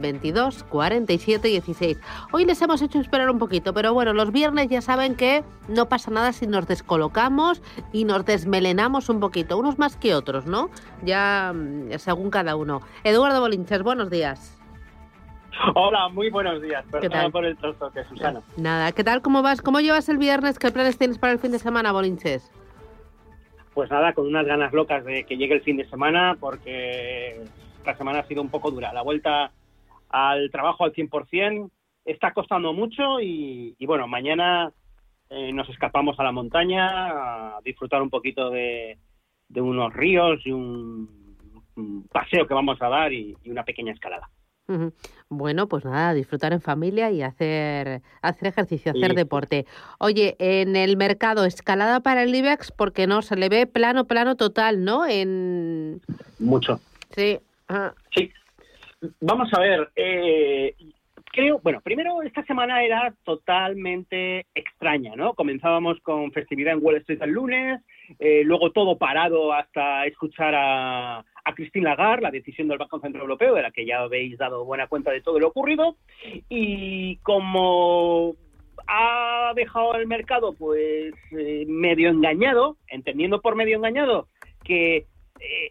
533 18 51 609 224 716 609 22 47 16. Hoy les hemos hecho esperar un poquito, pero bueno, los viernes ya saben que no pasa nada si nos descolocamos y nos desmelenamos un poquito, unos más que otros, ¿no? Ya mm, según cada uno. Eduardo Bolinches, buenos días. Hola, muy buenos días. Por el que Susana. Nada, ¿qué tal? ¿Cómo vas? ¿Cómo llevas el viernes? ¿Qué planes tienes para el fin de semana, Bolinches? Pues nada, con unas ganas locas de que llegue el fin de semana, porque la semana ha sido un poco dura. La vuelta al trabajo al 100%. Está costando mucho y, bueno, mañana eh, nos escapamos a la montaña a disfrutar un poquito de, unos ríos y un, paseo que vamos a dar y, una pequeña escalada. Bueno, pues nada, disfrutar en familia y hacer, hacer ejercicio, hacer deporte. Oye, en el mercado, escalada para el IBEX, porque no, se le ve plano, plano total, ¿no? En... Mucho. Sí. Sí, Vamos a ver, eh, creo, bueno, primero esta semana era totalmente extraña, ¿no? Comenzábamos con festividad en Wall Street el lunes, eh, luego todo parado hasta escuchar a, a Christine Lagarde, la decisión del Banco Central Europeo, de la que ya habéis dado buena cuenta de todo lo ocurrido, y como ha dejado el mercado pues eh, medio engañado, entendiendo por medio engañado que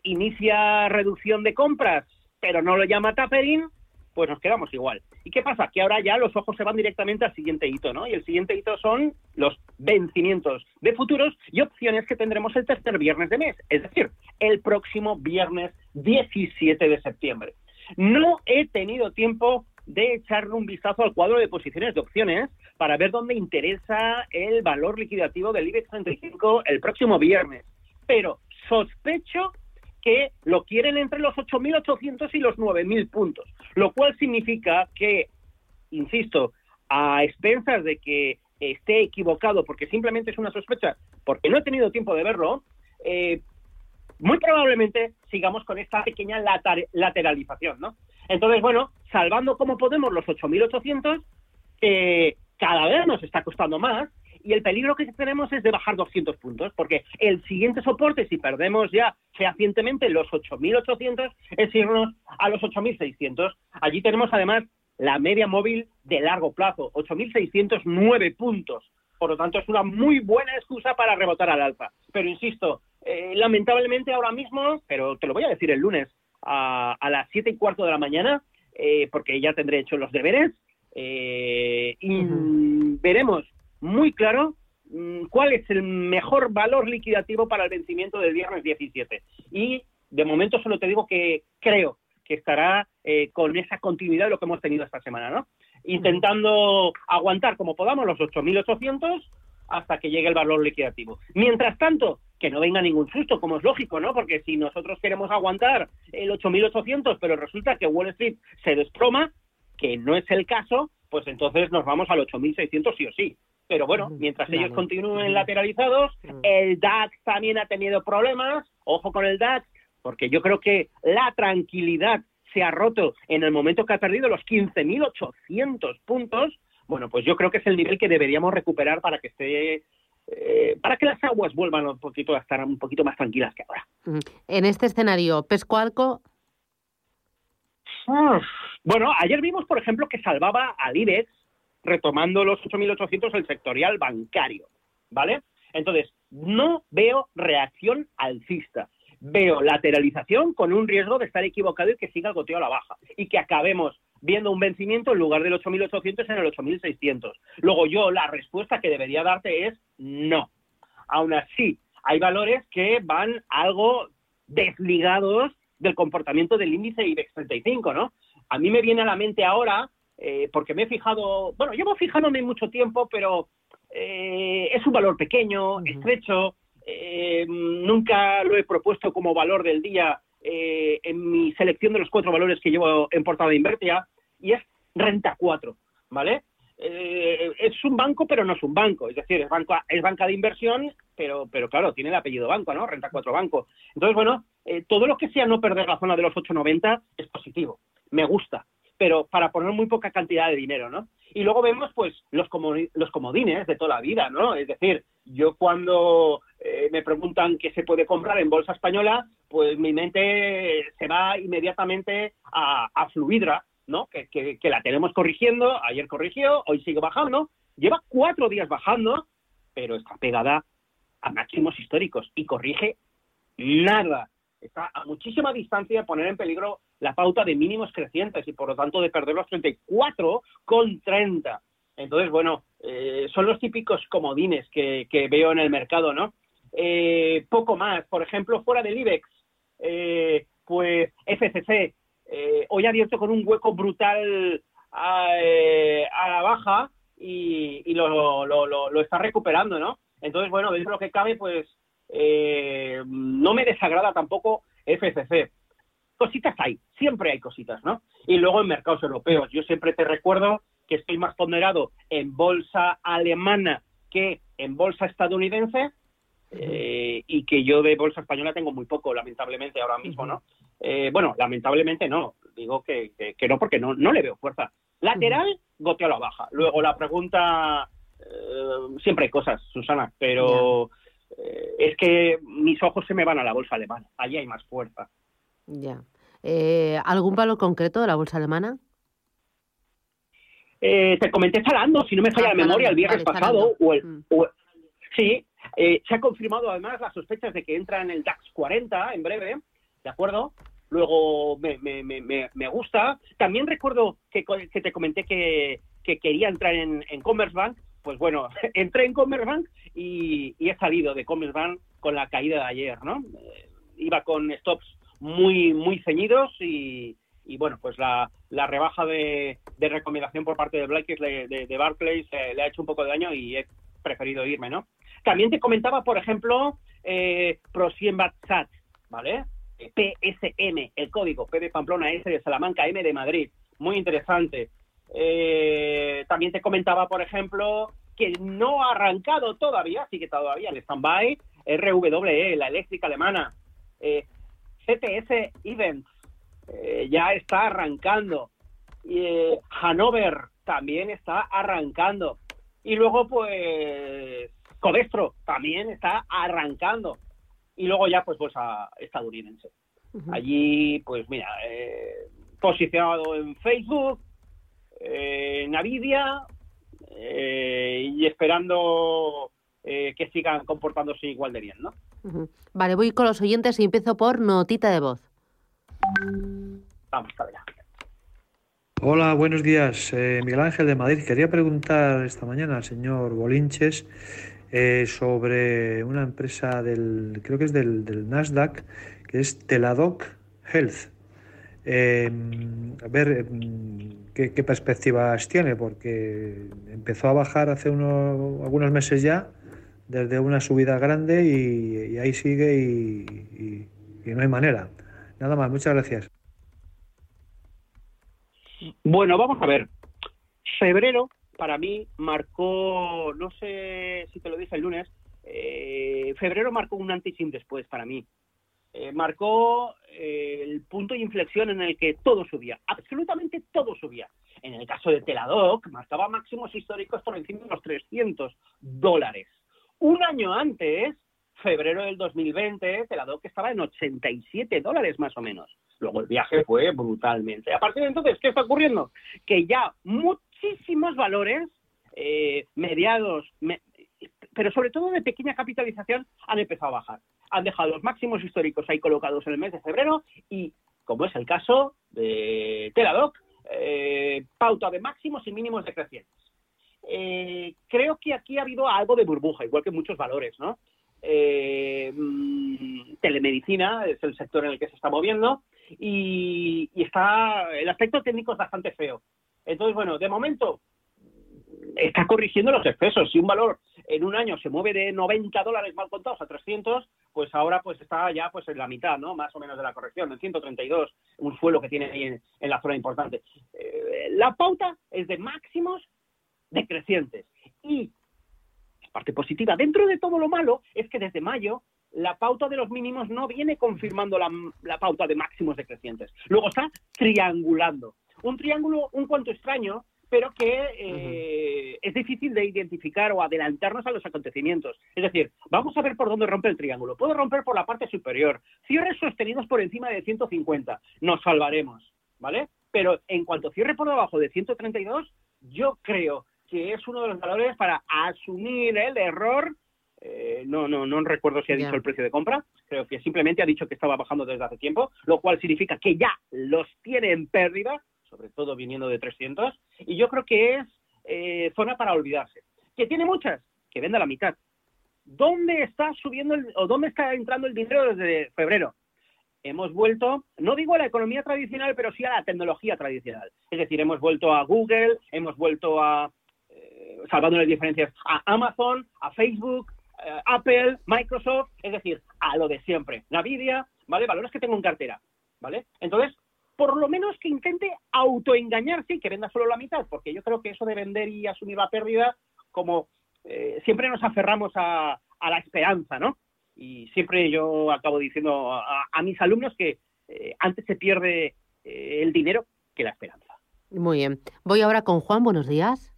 inicia reducción de compras pero no lo llama tapering, pues nos quedamos igual. ¿Y qué pasa? Que ahora ya los ojos se van directamente al siguiente hito, ¿no? Y el siguiente hito son los vencimientos de futuros y opciones que tendremos el tercer viernes de mes, es decir, el próximo viernes 17 de septiembre. No he tenido tiempo de echarle un vistazo al cuadro de posiciones de opciones para ver dónde interesa el valor liquidativo del IBEX 35 el próximo viernes. Pero sospecho que lo quieren entre los 8.800 y los 9.000 puntos, lo cual significa que, insisto, a expensas de que esté equivocado porque simplemente es una sospecha, porque no he tenido tiempo de verlo, eh, muy probablemente sigamos con esta pequeña lateralización, ¿no? Entonces, bueno, salvando como podemos los 8.800, que cada vez nos está costando más, y el peligro que tenemos es de bajar 200 puntos, porque el siguiente soporte, si perdemos ya fehacientemente los 8.800, es irnos a los 8.600. Allí tenemos además la media móvil de largo plazo, 8.609 puntos. Por lo tanto, es una muy buena excusa para rebotar al alza. Pero insisto, eh, lamentablemente ahora mismo, pero te lo voy a decir el lunes a, las 7 y cuarto de la mañana, eh, porque ya tendré hecho los deberes, eh, y veremos muy claro mm, cuál es el mejor valor liquidativo para el vencimiento del viernes 17. Y de momento solo te digo que creo que estará eh, con esa continuidad de lo que hemos tenido esta semana, ¿no? Intentando aguantar como podamos los 8.800 hasta que llegue el valor liquidativo. Mientras tanto, que no venga ningún susto, como es lógico, ¿no? Porque si nosotros queremos aguantar el 8.800, pero resulta que Wall Street se desploma, que no es el caso, pues entonces nos vamos al 8.600 sí o sí. Pero bueno, mientras ellos continúen lateralizados, el DAX también ha tenido problemas. Ojo con el DAX, porque yo creo que la tranquilidad se ha roto en el momento que ha perdido los 15.800 puntos. Bueno, pues yo creo que es el nivel que deberíamos recuperar para que esté eh, para que las aguas vuelvan un poquito a estar un poquito más tranquilas que ahora. En este escenario, Pescualco. Bueno, ayer vimos, por ejemplo, que salvaba al IBEX retomando los 8.800 el sectorial bancario, ¿vale? Entonces, no veo reacción alcista. Veo lateralización con un riesgo de estar equivocado y que siga el goteo a la baja. Y que acabemos viendo un vencimiento en lugar del 8.800 en el 8.600. Luego yo la respuesta que debería darte es no. Aún así, hay valores que van algo desligados del comportamiento del índice IBEX 35, ¿no? A mí me viene a la mente ahora eh, porque me he fijado, bueno, llevo fijándome mucho tiempo, pero eh, es un valor pequeño, estrecho, eh, nunca lo he propuesto como valor del día en mi selección de los cuatro valores que llevo en portada de Invertia, y es renta 4, ¿vale? eh, es un banco, pero no es un banco. Es decir, es, banca, es banca de inversión, pero, pero claro, tiene el apellido banco, ¿no? Renta 4 Banco. Entonces, bueno, eh, todo lo que sea no perder la zona de los 8,90 es positivo. Me gusta. Pero para poner muy poca cantidad de dinero, ¿no? Y luego vemos, pues, los, los comodines de toda la vida, ¿no? Es decir, yo cuando eh, me preguntan qué se puede comprar en bolsa española, pues mi mente se va inmediatamente a, a Fluidra, ¿no? Que, que, la tenemos corrigiendo, ayer corrigió, hoy sigue bajando, lleva cuatro días bajando, pero está pegada a máximos históricos y corrige nada. Está a muchísima distancia de poner en peligro la pauta de mínimos crecientes y por lo tanto de perder los 34 con 30. Entonces, bueno, eh, son los típicos comodines que, veo en el mercado, ¿no? Eh, poco más. Por ejemplo, fuera del IBEX, eh, pues FCC, hoy ha abierto con un hueco brutal a, la baja y, lo, lo, está recuperando, ¿no? Entonces, bueno, dentro de lo que cabe, pues no me desagrada tampoco FCC. Cositas hay, siempre hay cositas, ¿no? Y luego en mercados europeos, yo siempre te recuerdo que estoy más ponderado en bolsa alemana que en bolsa estadounidense eh, y que yo de bolsa española tengo muy poco, lamentablemente, ahora mismo, ¿no? Eh, bueno, lamentablemente no, digo que, que, no porque no, no le veo fuerza. Lateral, goteo a la baja. Luego la pregunta, eh, siempre hay cosas, Susana, pero es que mis ojos se me van a la bolsa alemana, allí hay más fuerza. Ya. ¿Algún valor concreto de la bolsa alemana? Eh, te comenté Zalando, si no me falla ah, la memoria, el viernes pasado. O el, mm. sí, eh, se ha confirmado además las sospechas de que entra en el DAX 40 en breve, ¿de acuerdo? Luego me, me, me, me gusta. También recuerdo que, que te comenté que, que, quería entrar en, en Commerzbank. Pues bueno, entré en Commerzbank y, y he salido de Commerzbank con la caída de ayer, ¿no? Eh, iba con stops muy, muy ceñidos y, y bueno, pues la, la rebaja de, de, recomendación por parte de Blake de, de, Barclays eh, le ha hecho un poco de daño y he preferido irme, ¿no? También te comentaba, por ejemplo, eh, ¿vale? Eh, PSM, el código, P de Pamplona, S de Salamanca, M de Madrid. Muy interesante. Eh, también te comentaba, por ejemplo, que no ha arrancado todavía, así que todavía en stand-by, RWE, la eléctrica alemana. CTS Events, eh, ya está arrancando. Eh, Hanover también está arrancando. Y luego, pues, Codestro también está arrancando. Y luego ya, pues, bolsa estadounidense. Allí, pues, mira, eh, posicionado en Facebook, en Nvidia, y esperando que sigan comportándose igual de bien, ¿no? Vale, voy con los oyentes y empiezo por notita de voz. Vamos allá. Hola, buenos días. Eh, Miguel Ángel de Madrid. Quería preguntar esta mañana al señor Bolinches eh, sobre una empresa del, creo que es del, Nasdaq, que es Teladoc Health. Eh, a ver ¿qué, perspectivas tiene, porque empezó a bajar hace unos, algunos meses ya, desde una subida grande y, ahí sigue y no hay manera. Nada más, muchas gracias. Bueno, vamos a ver. Febrero, para mí, marcó, no sé si te lo dije el lunes, eh, febrero marcó un antes y un después para mí. Eh, marcó eh, el punto de inflexión en el que todo subía, absolutamente todo subía. En el caso de Teladoc, marcaba máximos históricos por encima de los 300 dólares. Un año antes, febrero del 2020, que estaba en 87 dólares más o menos. Luego el viaje fue brutalmente. A partir de entonces, ¿qué está ocurriendo? Que ya muchísimos valores eh, mediados, pero sobre todo de pequeña capitalización, han empezado a bajar. Han dejado los máximos históricos ahí colocados en el mes de febrero y, como es el caso de Teladoc, eh, pauta de máximos y mínimos decrecientes. Eh, creo que aquí ha habido algo de burbuja, igual que muchos valores, ¿no? Eh, mm, telemedicina es el sector en el que se está moviendo y, está el aspecto técnico es bastante feo. Entonces, bueno, de momento está corrigiendo los excesos. Si un valor en un año se mueve de 90 dólares mal contados a 300, pues ahora pues está ya pues en la mitad, ¿no? Más o menos de la corrección, en 132, un suelo que tiene ahí en, la zona importante. Eh, la pauta es de máximos decrecientes. Y parte positiva, dentro de todo lo malo, es que desde mayo la pauta de los mínimos no viene confirmando la, pauta de máximos decrecientes. Luego está triangulando. Un triángulo un cuanto extraño, pero que eh, es difícil de identificar o adelantarnos a los acontecimientos. Es decir, vamos a ver por dónde rompe el triángulo. Puede romper por la parte superior. Cierres sostenidos por encima de 150. Nos salvaremos, ¿vale? Pero en cuanto cierre por debajo de 132, yo creo que es uno de los valores para asumir el error. Eh, no, no, no recuerdo si ha dicho el precio de compra. Creo que simplemente ha dicho que estaba bajando desde hace tiempo, lo cual significa que ya los tiene en pérdida, sobre todo viniendo de 300. Y yo creo que es eh, zona para olvidarse. Que tiene muchas, que venda la mitad. ¿Dónde está subiendo o dónde está entrando el dinero desde febrero? hemos vuelto, no digo a la economía tradicional, pero sí a la tecnología tradicional. Es decir, hemos vuelto a Google, hemos vuelto a salvando las diferencias, a Amazon, a Facebook, eh, Apple, Microsoft, es decir, a lo de siempre. Nvidia, ¿vale? Valores que tengo en cartera, ¿vale? Entonces, por lo menos que intente autoengañarse y que venda solo la mitad, porque yo creo que eso de vender y asumir la pérdida, como eh, siempre nos aferramos a, la esperanza, ¿no? Y siempre yo acabo diciendo a, mis alumnos que eh, antes se pierde el dinero que la esperanza. Muy bien. Voy ahora con Juan, buenos días.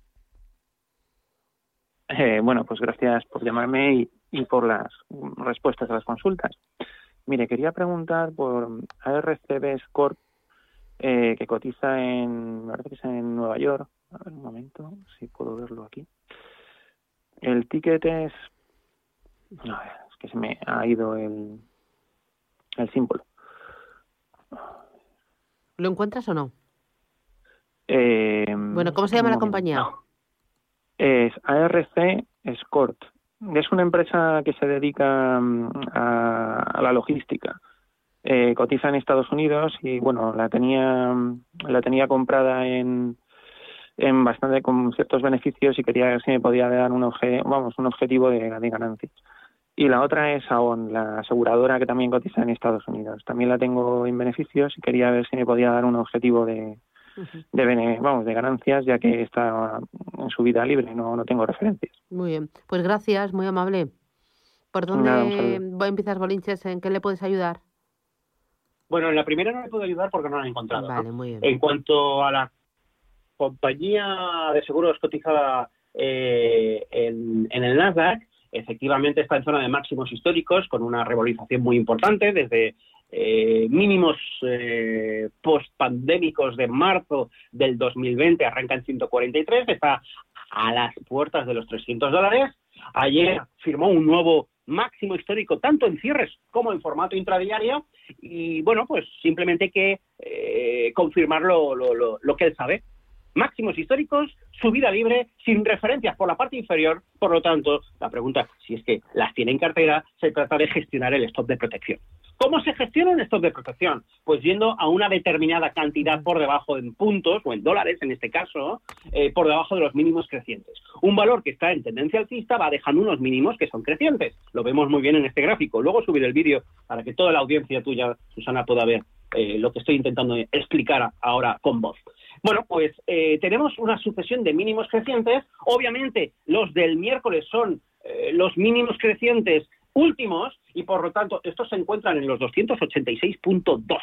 Eh, bueno, pues gracias por llamarme y, por las respuestas a las consultas. Mire, quería preguntar por ARCB Corp, eh, que cotiza en, en Nueva York. A ver un momento, si puedo verlo aquí. El ticket es. A ver, es que se me ha ido el, el símbolo. ¿Lo encuentras o no? Eh, bueno, ¿cómo se llama la compañía? es ARC Escort. Es una empresa que se dedica mm, a, la logística. Eh, cotiza en Estados Unidos y bueno, la tenía la tenía comprada en, en bastante con ciertos beneficios y quería ver si me podía dar un vamos un objetivo de, de ganancias. Y la otra es AON, la aseguradora que también cotiza en Estados Unidos. También la tengo en beneficios y quería ver si me podía dar un objetivo de, de, vamos, de ganancias, ya que está en su vida libre, no, no tengo referencias. Muy bien, pues gracias, muy amable. ¿Por dónde a empiezas, Bolinches? ¿En qué le puedes ayudar? Bueno, en la primera no le puedo ayudar porque no la he encontrado. Vale, muy bien. En cuanto a la compañía de seguros cotizada eh, en, en, el Nasdaq, efectivamente está en zona de máximos históricos con una revalorización muy importante desde eh, mínimos eh, post-pandémicos de marzo del 2020 arranca en 143, está a las puertas de los 300 dólares. Ayer firmó un nuevo máximo histórico, tanto en cierres como en formato intradiario. Y bueno, pues simplemente hay que eh, confirmar lo, lo que él sabe. Máximos históricos, subida libre, sin referencias por la parte inferior. Por lo tanto, la pregunta, si es que las tiene en cartera, se trata de gestionar el stop de protección. ¿Cómo se gestionan estos de protección? Pues yendo a una determinada cantidad por debajo en puntos, o en dólares en este caso, eh, por debajo de los mínimos crecientes. Un valor que está en tendencia alcista va dejando unos mínimos que son crecientes. Lo vemos muy bien en este gráfico. Luego subiré el vídeo para que toda la audiencia tuya, Susana, pueda ver eh, lo que estoy intentando explicar ahora con voz. Bueno, pues eh, tenemos una sucesión de mínimos crecientes. Obviamente, los del miércoles son los mínimos crecientes últimos y por lo tanto estos se encuentran en los 286.2.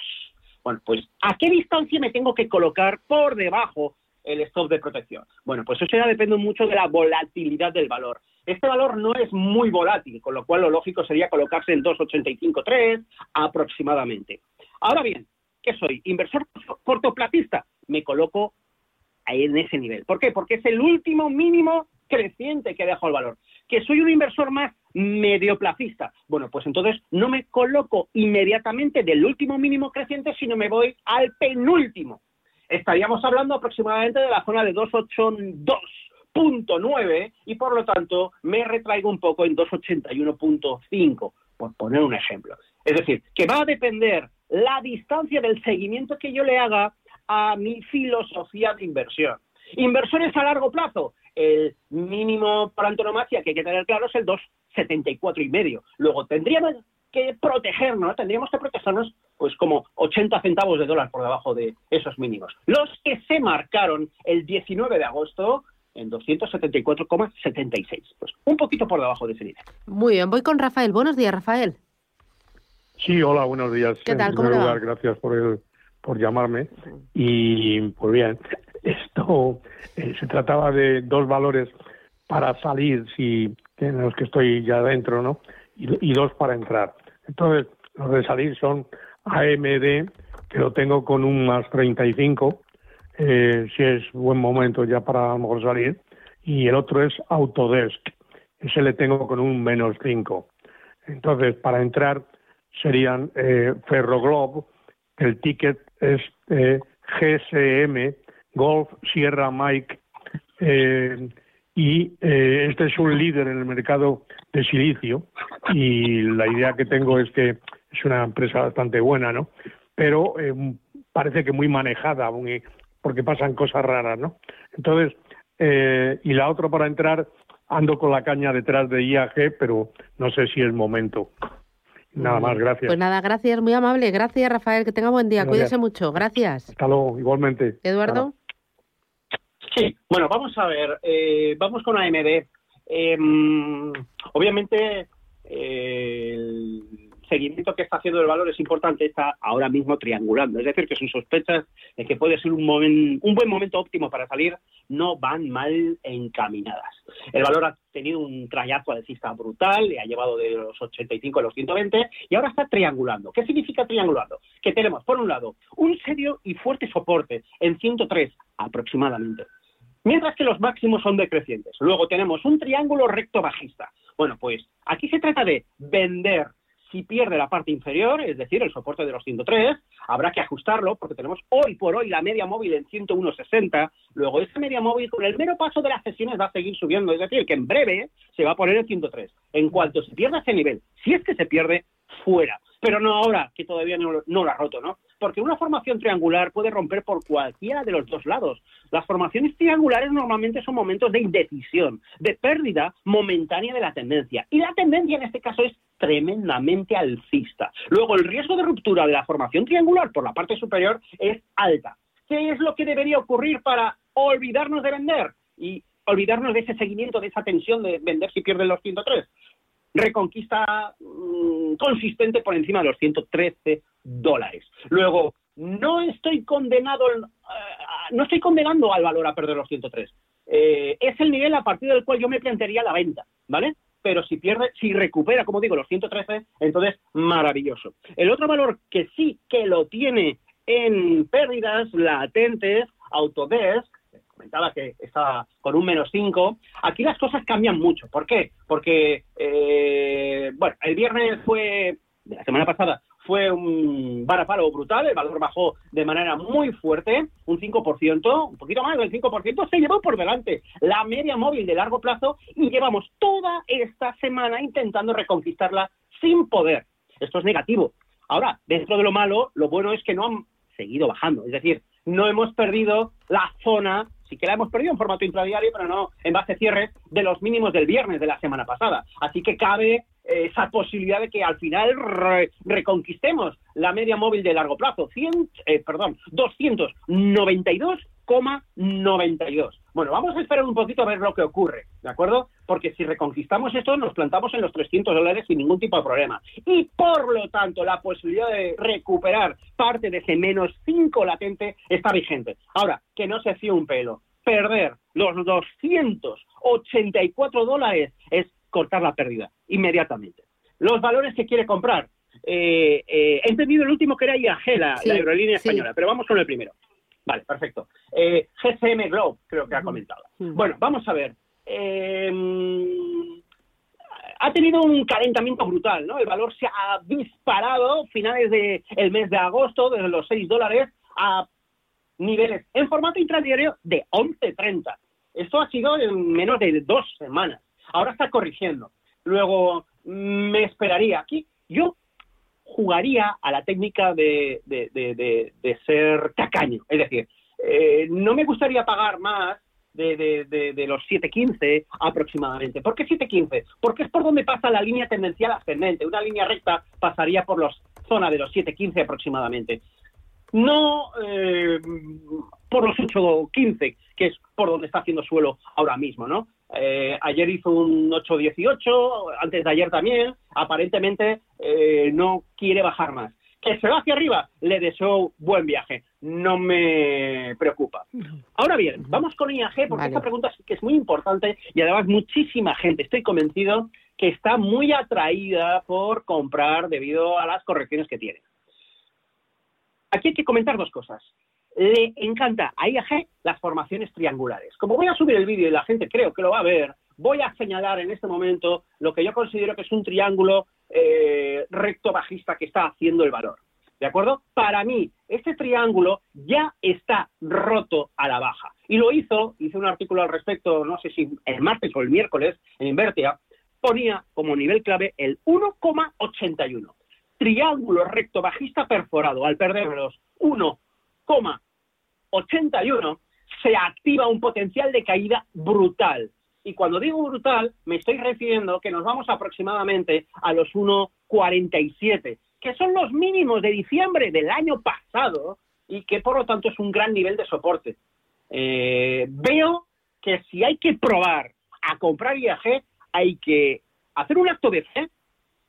Bueno, pues ¿a qué distancia me tengo que colocar por debajo el stop de protección? Bueno, pues eso ya depende mucho de la volatilidad del valor. Este valor no es muy volátil, con lo cual lo lógico sería colocarse en 285.3 aproximadamente. Ahora bien, ¿qué soy? ¿Inversor cortoplatista? Me coloco en ese nivel. ¿Por qué? Porque es el último mínimo creciente que dejo el valor. ¿Que soy un inversor más medioplacista? Bueno, pues entonces no me coloco inmediatamente del último mínimo creciente, sino me voy al penúltimo. Estaríamos hablando aproximadamente de la zona de 282.9 y por lo tanto me retraigo un poco en 281.5, por poner un ejemplo. Es decir, que va a depender la distancia del seguimiento que yo le haga a mi filosofía de inversión. Inversores a largo plazo, el mínimo por antonomasia que hay que tener claro es el 2,74 y medio. Luego tendríamos que protegernos, tendríamos que protegernos pues como 80 centavos de dólar por debajo de esos mínimos. Los que se marcaron el 19 de agosto en 274,76. Pues un poquito por debajo de ese nivel. Muy bien, voy con Rafael. Buenos días, Rafael. Sí, hola, buenos días. ¿Qué tal? En ¿Cómo primer va? lugar, gracias por el, por llamarme. Y pues bien, esto eh, se trataba de dos valores para salir, si en los que estoy ya dentro, ¿no? Y, dos para entrar. Entonces, los de salir son AMD, que lo tengo con un más 35, eh, si es buen momento ya para a lo salir. Y el otro es Autodesk, ese le tengo con un menos 5. Entonces, para entrar serían eh, Ferroglob, el ticket es eh, GSM, Golf Sierra Mike, eh, y eh, este es un líder en el mercado de silicio y la idea que tengo es que es una empresa bastante buena, ¿no? Pero eh, parece que muy manejada, muy- porque pasan cosas raras, ¿no? Entonces, eh, y la otra para entrar, ando con la caña detrás de IAG, pero no sé si es momento. Nada más, gracias. Pues nada, gracias, muy amable. Gracias, Rafael. Que tenga buen día. Gracias. Cuídese mucho. Gracias. Hasta luego, igualmente. Eduardo. Sí, bueno, vamos a ver, eh, vamos con AMD. Eh, obviamente, eh, el seguimiento que está haciendo el valor es importante, está ahora mismo triangulando. Es decir, que sus sospechas de que puede ser un, un buen momento óptimo para salir no van mal encaminadas. El valor ha tenido un trayazo alcista brutal, le ha llevado de los 85 a los 120 y ahora está triangulando. ¿Qué significa triangulando? Que tenemos, por un lado, un serio y fuerte soporte en 103 aproximadamente mientras que los máximos son decrecientes. Luego tenemos un triángulo recto bajista. Bueno, pues aquí se trata de vender si pierde la parte inferior, es decir, el soporte de los 103, habrá que ajustarlo porque tenemos hoy por hoy la media móvil en 101.60, luego esa media móvil con el mero paso de las sesiones va a seguir subiendo, es decir, que en breve se va a poner en 103. En cuanto se pierda ese nivel, si es que se pierde, fuera. Pero no ahora, que todavía no, no lo ha roto, ¿no? Porque una formación triangular puede romper por cualquiera de los dos lados. Las formaciones triangulares normalmente son momentos de indecisión, de pérdida momentánea de la tendencia. Y la tendencia en este caso es tremendamente alcista. Luego, el riesgo de ruptura de la formación triangular por la parte superior es alta. ¿Qué es lo que debería ocurrir para olvidarnos de vender y olvidarnos de ese seguimiento, de esa tensión de vender si pierden los 103? Reconquista mm, consistente por encima de los 113 dólares. Luego, no estoy condenado, eh, no estoy condenando al valor a perder los 103. Eh, es el nivel a partir del cual yo me plantearía la venta, ¿vale? Pero si pierde, si recupera, como digo, los 113, entonces maravilloso. El otro valor que sí que lo tiene en pérdidas latentes, Autodesk, comentaba que estaba con un menos 5. Aquí las cosas cambian mucho. ¿Por qué? Porque, eh, bueno, el viernes fue, de la semana pasada, fue un varapalo brutal, el valor bajó de manera muy fuerte, un 5%, un poquito más del 5%, se llevó por delante la media móvil de largo plazo y llevamos toda esta semana intentando reconquistarla sin poder. Esto es negativo. Ahora, dentro de lo malo, lo bueno es que no han seguido bajando, es decir, no hemos perdido la zona, sí que la hemos perdido en formato intradiario, pero no en base a cierres de los mínimos del viernes de la semana pasada. Así que cabe eh, esa posibilidad de que al final re- reconquistemos la media móvil de largo plazo, 100, eh, perdón, 292,92. Bueno, vamos a esperar un poquito a ver lo que ocurre, ¿de acuerdo? Porque si reconquistamos esto, nos plantamos en los 300 dólares sin ningún tipo de problema. Y por lo tanto, la posibilidad de recuperar parte de ese menos 5 latente está vigente. Ahora, que no se fíe un pelo. Perder los 284 dólares es cortar la pérdida inmediatamente. Los valores que quiere comprar. Eh, eh, he entendido el último que era IAG, la, Sí, la aerolínea sí. española, pero vamos con el primero. Vale, perfecto. Eh, GSM Globe, creo que ha comentado. Bueno, vamos a ver. Eh, ha tenido un calentamiento brutal, ¿no? El valor se ha disparado finales del el mes de agosto, desde los 6 dólares a niveles en formato intradiario de 11.30. Esto ha sido en menos de dos semanas. Ahora está corrigiendo. Luego, me esperaría. Aquí yo jugaría a la técnica de, de- de- de- ser tacaño. Es decir, eh, no me gustaría pagar más de, de- de- de los 7.15 aproximadamente. ¿Por qué 7.15? Porque es por donde pasa la línea tendencial ascendente. Una línea recta pasaría por la zona de los 7.15 aproximadamente. No, eh, por los 8.15, que es por donde está haciendo suelo ahora mismo, ¿no? Eh, ayer hizo un 8.18, antes de ayer también, aparentemente eh, no quiere bajar más. Que se va hacia arriba, le deseo buen viaje, no me preocupa. Ahora bien, vamos con IAG porque esta pregunta sí que es muy importante y además muchísima gente, estoy convencido, que está muy atraída por comprar debido a las correcciones que tiene. Aquí hay que comentar dos cosas le encanta a IAG las formaciones triangulares. Como voy a subir el vídeo y la gente creo que lo va a ver, voy a señalar en este momento lo que yo considero que es un triángulo eh, recto bajista que está haciendo el valor. ¿De acuerdo? Para mí, este triángulo ya está roto a la baja. Y lo hizo, hice un artículo al respecto, no sé si el martes o el miércoles, en Invertia, ponía como nivel clave el 1,81. Triángulo recto bajista perforado. Al perder los 1 81 se activa un potencial de caída brutal. Y cuando digo brutal, me estoy refiriendo que nos vamos aproximadamente a los 1,47, que son los mínimos de diciembre del año pasado y que por lo tanto es un gran nivel de soporte. Eh, veo que si hay que probar a comprar IAG, hay que hacer un acto de fe,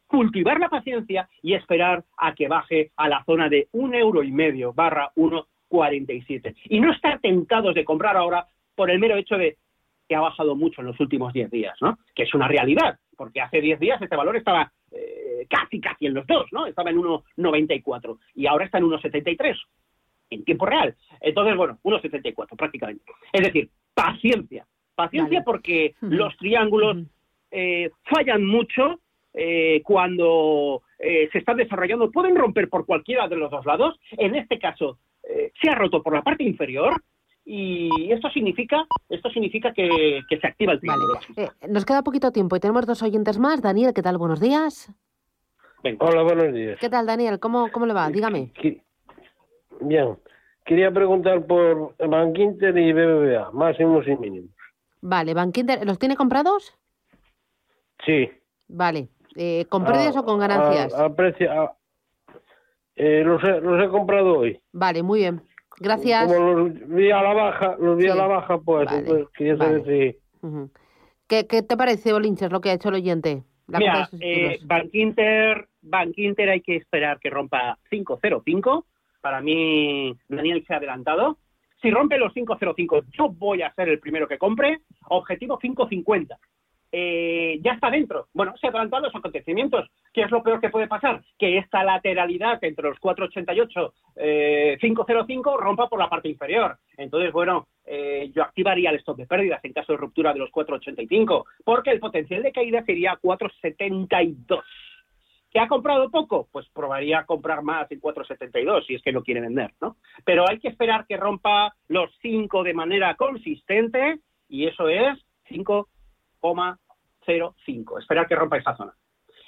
cultivar la paciencia y esperar a que baje a la zona de un euro y medio barra 1,47. Y no estar tentados de comprar ahora por el mero hecho de que ha bajado mucho en los últimos 10 días, ¿no? Que es una realidad, porque hace 10 días este valor estaba eh, casi, casi en los dos, ¿no? Estaba en 1,94 y ahora está en 1,73 en tiempo real. Entonces, bueno, 1,74 prácticamente. Es decir, paciencia. Paciencia porque los triángulos eh, fallan mucho eh, cuando eh, se están desarrollando pueden romper por cualquiera de los dos lados. En este caso, eh, se ha roto por la parte inferior y esto significa esto significa que, se activa el triángulo. nos queda poquito tiempo y tenemos dos oyentes más. Daniel, ¿qué tal? Buenos días. Hola, buenos días. ¿Qué tal, Daniel? ¿Cómo, cómo le va? Dígame. Bien. Quería preguntar por Bank Inter y BBVA, máximos y mínimos. Vale, Bank Inter, ¿los tiene comprados? Sí. Vale. Eh, ¿Con pérdidas o con ganancias? A, precio, eh, los, he, comprado hoy. Vale, muy bien. Gracias. Como los vi a la baja, los vi a la baja, pues, pues quería saber si... ¿Qué, te parece, Bolinches, lo que ha hecho el oyente? La Mira, eh, Bank, Inter, Bank Inter hay que esperar que rompa 5.05. Para mí, Daniel se ha adelantado. Si rompe los 5.05, yo voy a ser el primero que compre. Objetivo 5.50. Eh, ya está dentro. Bueno, se adelantan los acontecimientos. ¿Qué es lo peor que puede pasar? Que esta lateralidad entre los 488 eh, 505 rompa por la parte inferior. Entonces, bueno, eh, yo activaría el stop de pérdidas en caso de ruptura de los 485, porque el potencial de caída sería 472. ¿Que ha comprado poco? Pues probaría comprar más en 472 si es que no quiere vender, ¿no? Pero hay que esperar que rompa los 5 de manera consistente y eso es 5 0,05. Esperar que rompa esa zona.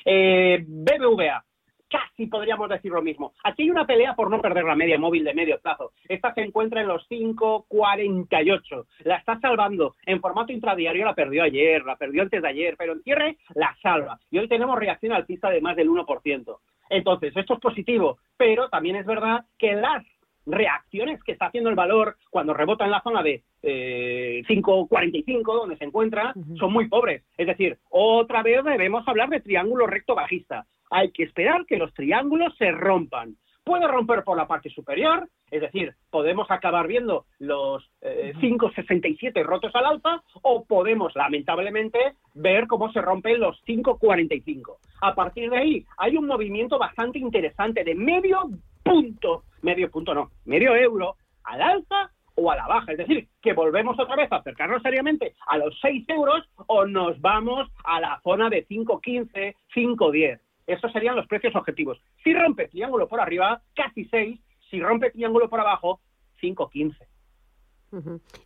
Eh, BBVA, casi podríamos decir lo mismo. Aquí hay una pelea por no perder la media móvil de medio plazo. Esta se encuentra en los 5.48. La está salvando. En formato intradiario la perdió ayer, la perdió antes de ayer, pero en cierre la salva. Y hoy tenemos reacción alcista de más del 1%. Entonces, esto es positivo, pero también es verdad que las reacciones que está haciendo el valor cuando rebota en la zona de eh, 5.45, donde se encuentra, son muy pobres. Es decir, otra vez debemos hablar de triángulo recto bajista. Hay que esperar que los triángulos se rompan. Puede romper por la parte superior, es decir, podemos acabar viendo los 5,67 eh, rotos al alza o podemos, lamentablemente, ver cómo se rompen los 5,45. A partir de ahí, hay un movimiento bastante interesante de medio punto, medio punto no, medio euro al alza o a la baja. Es decir, que volvemos otra vez a acercarnos seriamente a los 6 euros o nos vamos a la zona de 5.15, 5.10. Esos serían los precios objetivos. Si rompe triángulo por arriba, casi 6. Si rompe triángulo por abajo, 5.15.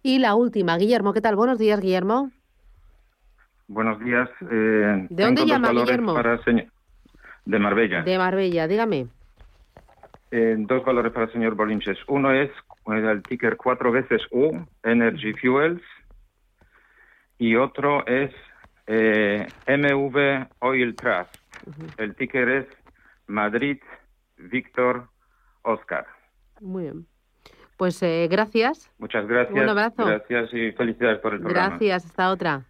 Y la última, Guillermo, ¿qué tal? Buenos días, Guillermo. Buenos días. Eh, ¿De dónde llama Guillermo? De Marbella. De Marbella, dígame. Eh, dos valores para el señor Bolinches. Uno es el ticker cuatro veces U, Energy Fuels, y otro es eh, MV Oil Trust. El ticker es Madrid Víctor Oscar. Muy bien. Pues eh, gracias. Muchas gracias. Un abrazo. Gracias y felicidades por el programa. Gracias, hasta otra.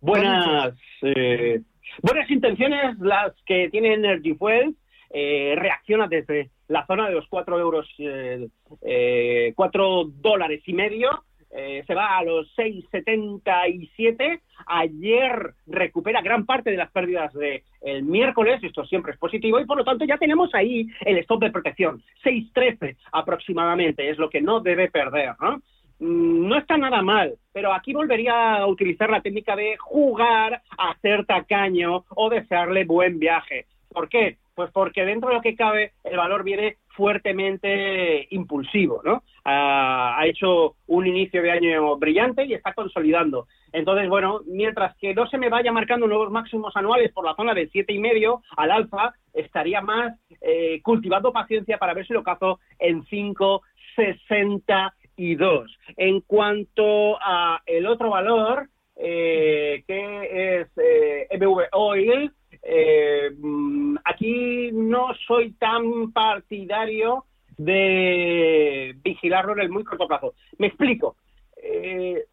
Buenas, eh, buenas intenciones las que tiene Energy Fuel. Eh, reacciona desde la zona de los 4 euros, eh, eh, 4 dólares y medio. eh, se va a los 6,77. Ayer recupera gran parte de las pérdidas del el miércoles, esto siempre es positivo, y por lo tanto ya tenemos ahí el stop de protección. 6,13 aproximadamente es lo que no debe perder. ¿no? Mm, no está nada mal, pero aquí volvería a utilizar la técnica de jugar, hacer tacaño o desearle buen viaje. ¿Por qué? Pues porque dentro de lo que cabe el valor viene fuertemente impulsivo, ¿no? Ha, ha hecho un inicio de año brillante y está consolidando. Entonces, bueno, mientras que no se me vaya marcando nuevos máximos anuales por la zona del siete y medio al alfa, estaría más eh, cultivando paciencia para ver si lo cazo en 5,62. En cuanto a el otro valor, eh, que es eh, MV Oil, eh, mm, aquí no soy tan partidario de vigilarlo en el muy corto plazo. Me explico. Eh,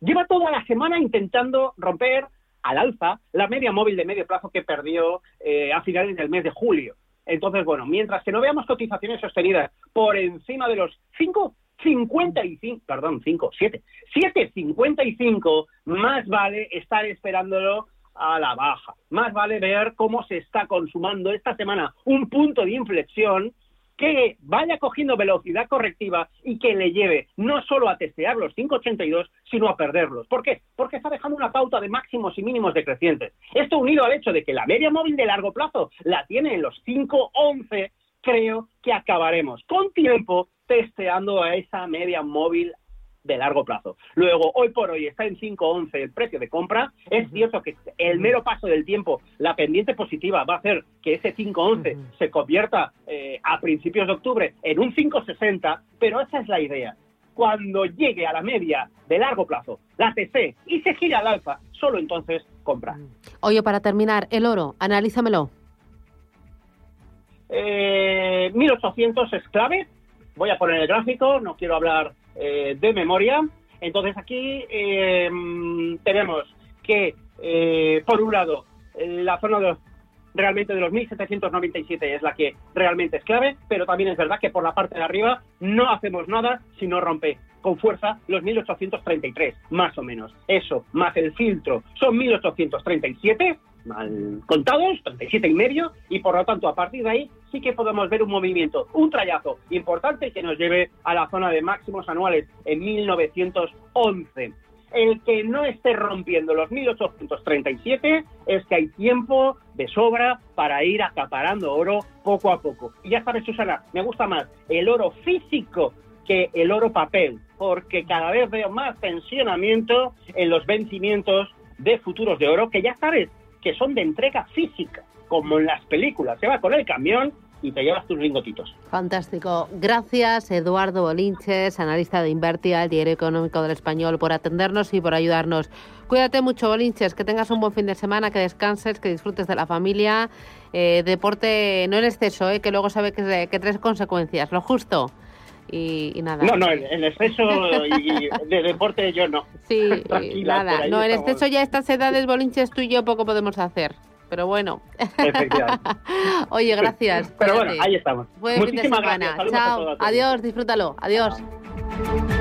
lleva toda la semana intentando romper al alza la media móvil de medio plazo que perdió eh, a finales del mes de julio. Entonces, bueno, mientras que no veamos cotizaciones sostenidas por encima de los 5,55, perdón, 5, 7, 7,55, más vale estar esperándolo a la baja. Más vale ver cómo se está consumando esta semana un punto de inflexión que vaya cogiendo velocidad correctiva y que le lleve no solo a testear los 5,82, sino a perderlos. ¿Por qué? Porque está dejando una pauta de máximos y mínimos decrecientes. Esto unido al hecho de que la media móvil de largo plazo la tiene en los 5,11, creo que acabaremos con tiempo testeando a esa media móvil de largo plazo. Luego, hoy por hoy está en 5.11 el precio de compra. Es cierto que el mero paso del tiempo, la pendiente positiva va a hacer que ese 5.11 se convierta eh, a principios de octubre en un 5.60, pero esa es la idea. Cuando llegue a la media de largo plazo, la TC, y se gira al alfa, solo entonces compra. Oye, para terminar, el oro, analízamelo. Eh, 1800 es clave. Voy a poner el gráfico, no quiero hablar eh, de memoria. Entonces aquí eh, tenemos que, eh, por un lado, la zona de los, realmente de los 1797 es la que realmente es clave, pero también es verdad que por la parte de arriba no hacemos nada si no rompe con fuerza los 1833, más o menos. Eso, más el filtro, son 1837 mal contados, 37 y medio, y por lo tanto a partir de ahí sí que podemos ver un movimiento, un trayazo importante que nos lleve a la zona de máximos anuales en 1911. El que no esté rompiendo los 1837 es que hay tiempo de sobra para ir acaparando oro poco a poco. Y ya sabes, Susana, me gusta más el oro físico que el oro papel, porque cada vez veo más tensionamiento en los vencimientos de futuros de oro, que ya sabes, que son de entrega física, como en las películas. Se va con el camión y te llevas tus lingotitos. Fantástico. Gracias, Eduardo Bolinches, analista de Invertia, el diario económico del español, por atendernos y por ayudarnos. Cuídate mucho, Bolinches, que tengas un buen fin de semana, que descanses, que disfrutes de la familia. Eh, deporte, no en exceso, eh, que luego sabe que, que tres consecuencias, lo justo. Y, y, nada. No, no, en exceso y de deporte yo no. Sí, nada. No, en exceso ya a estas edades, bolinches, tú y yo poco podemos hacer. Pero bueno. Oye, gracias. Pero bueno, ahí estamos. Buen fin de semana. Chao. Adiós, disfrútalo. Adiós. Chao.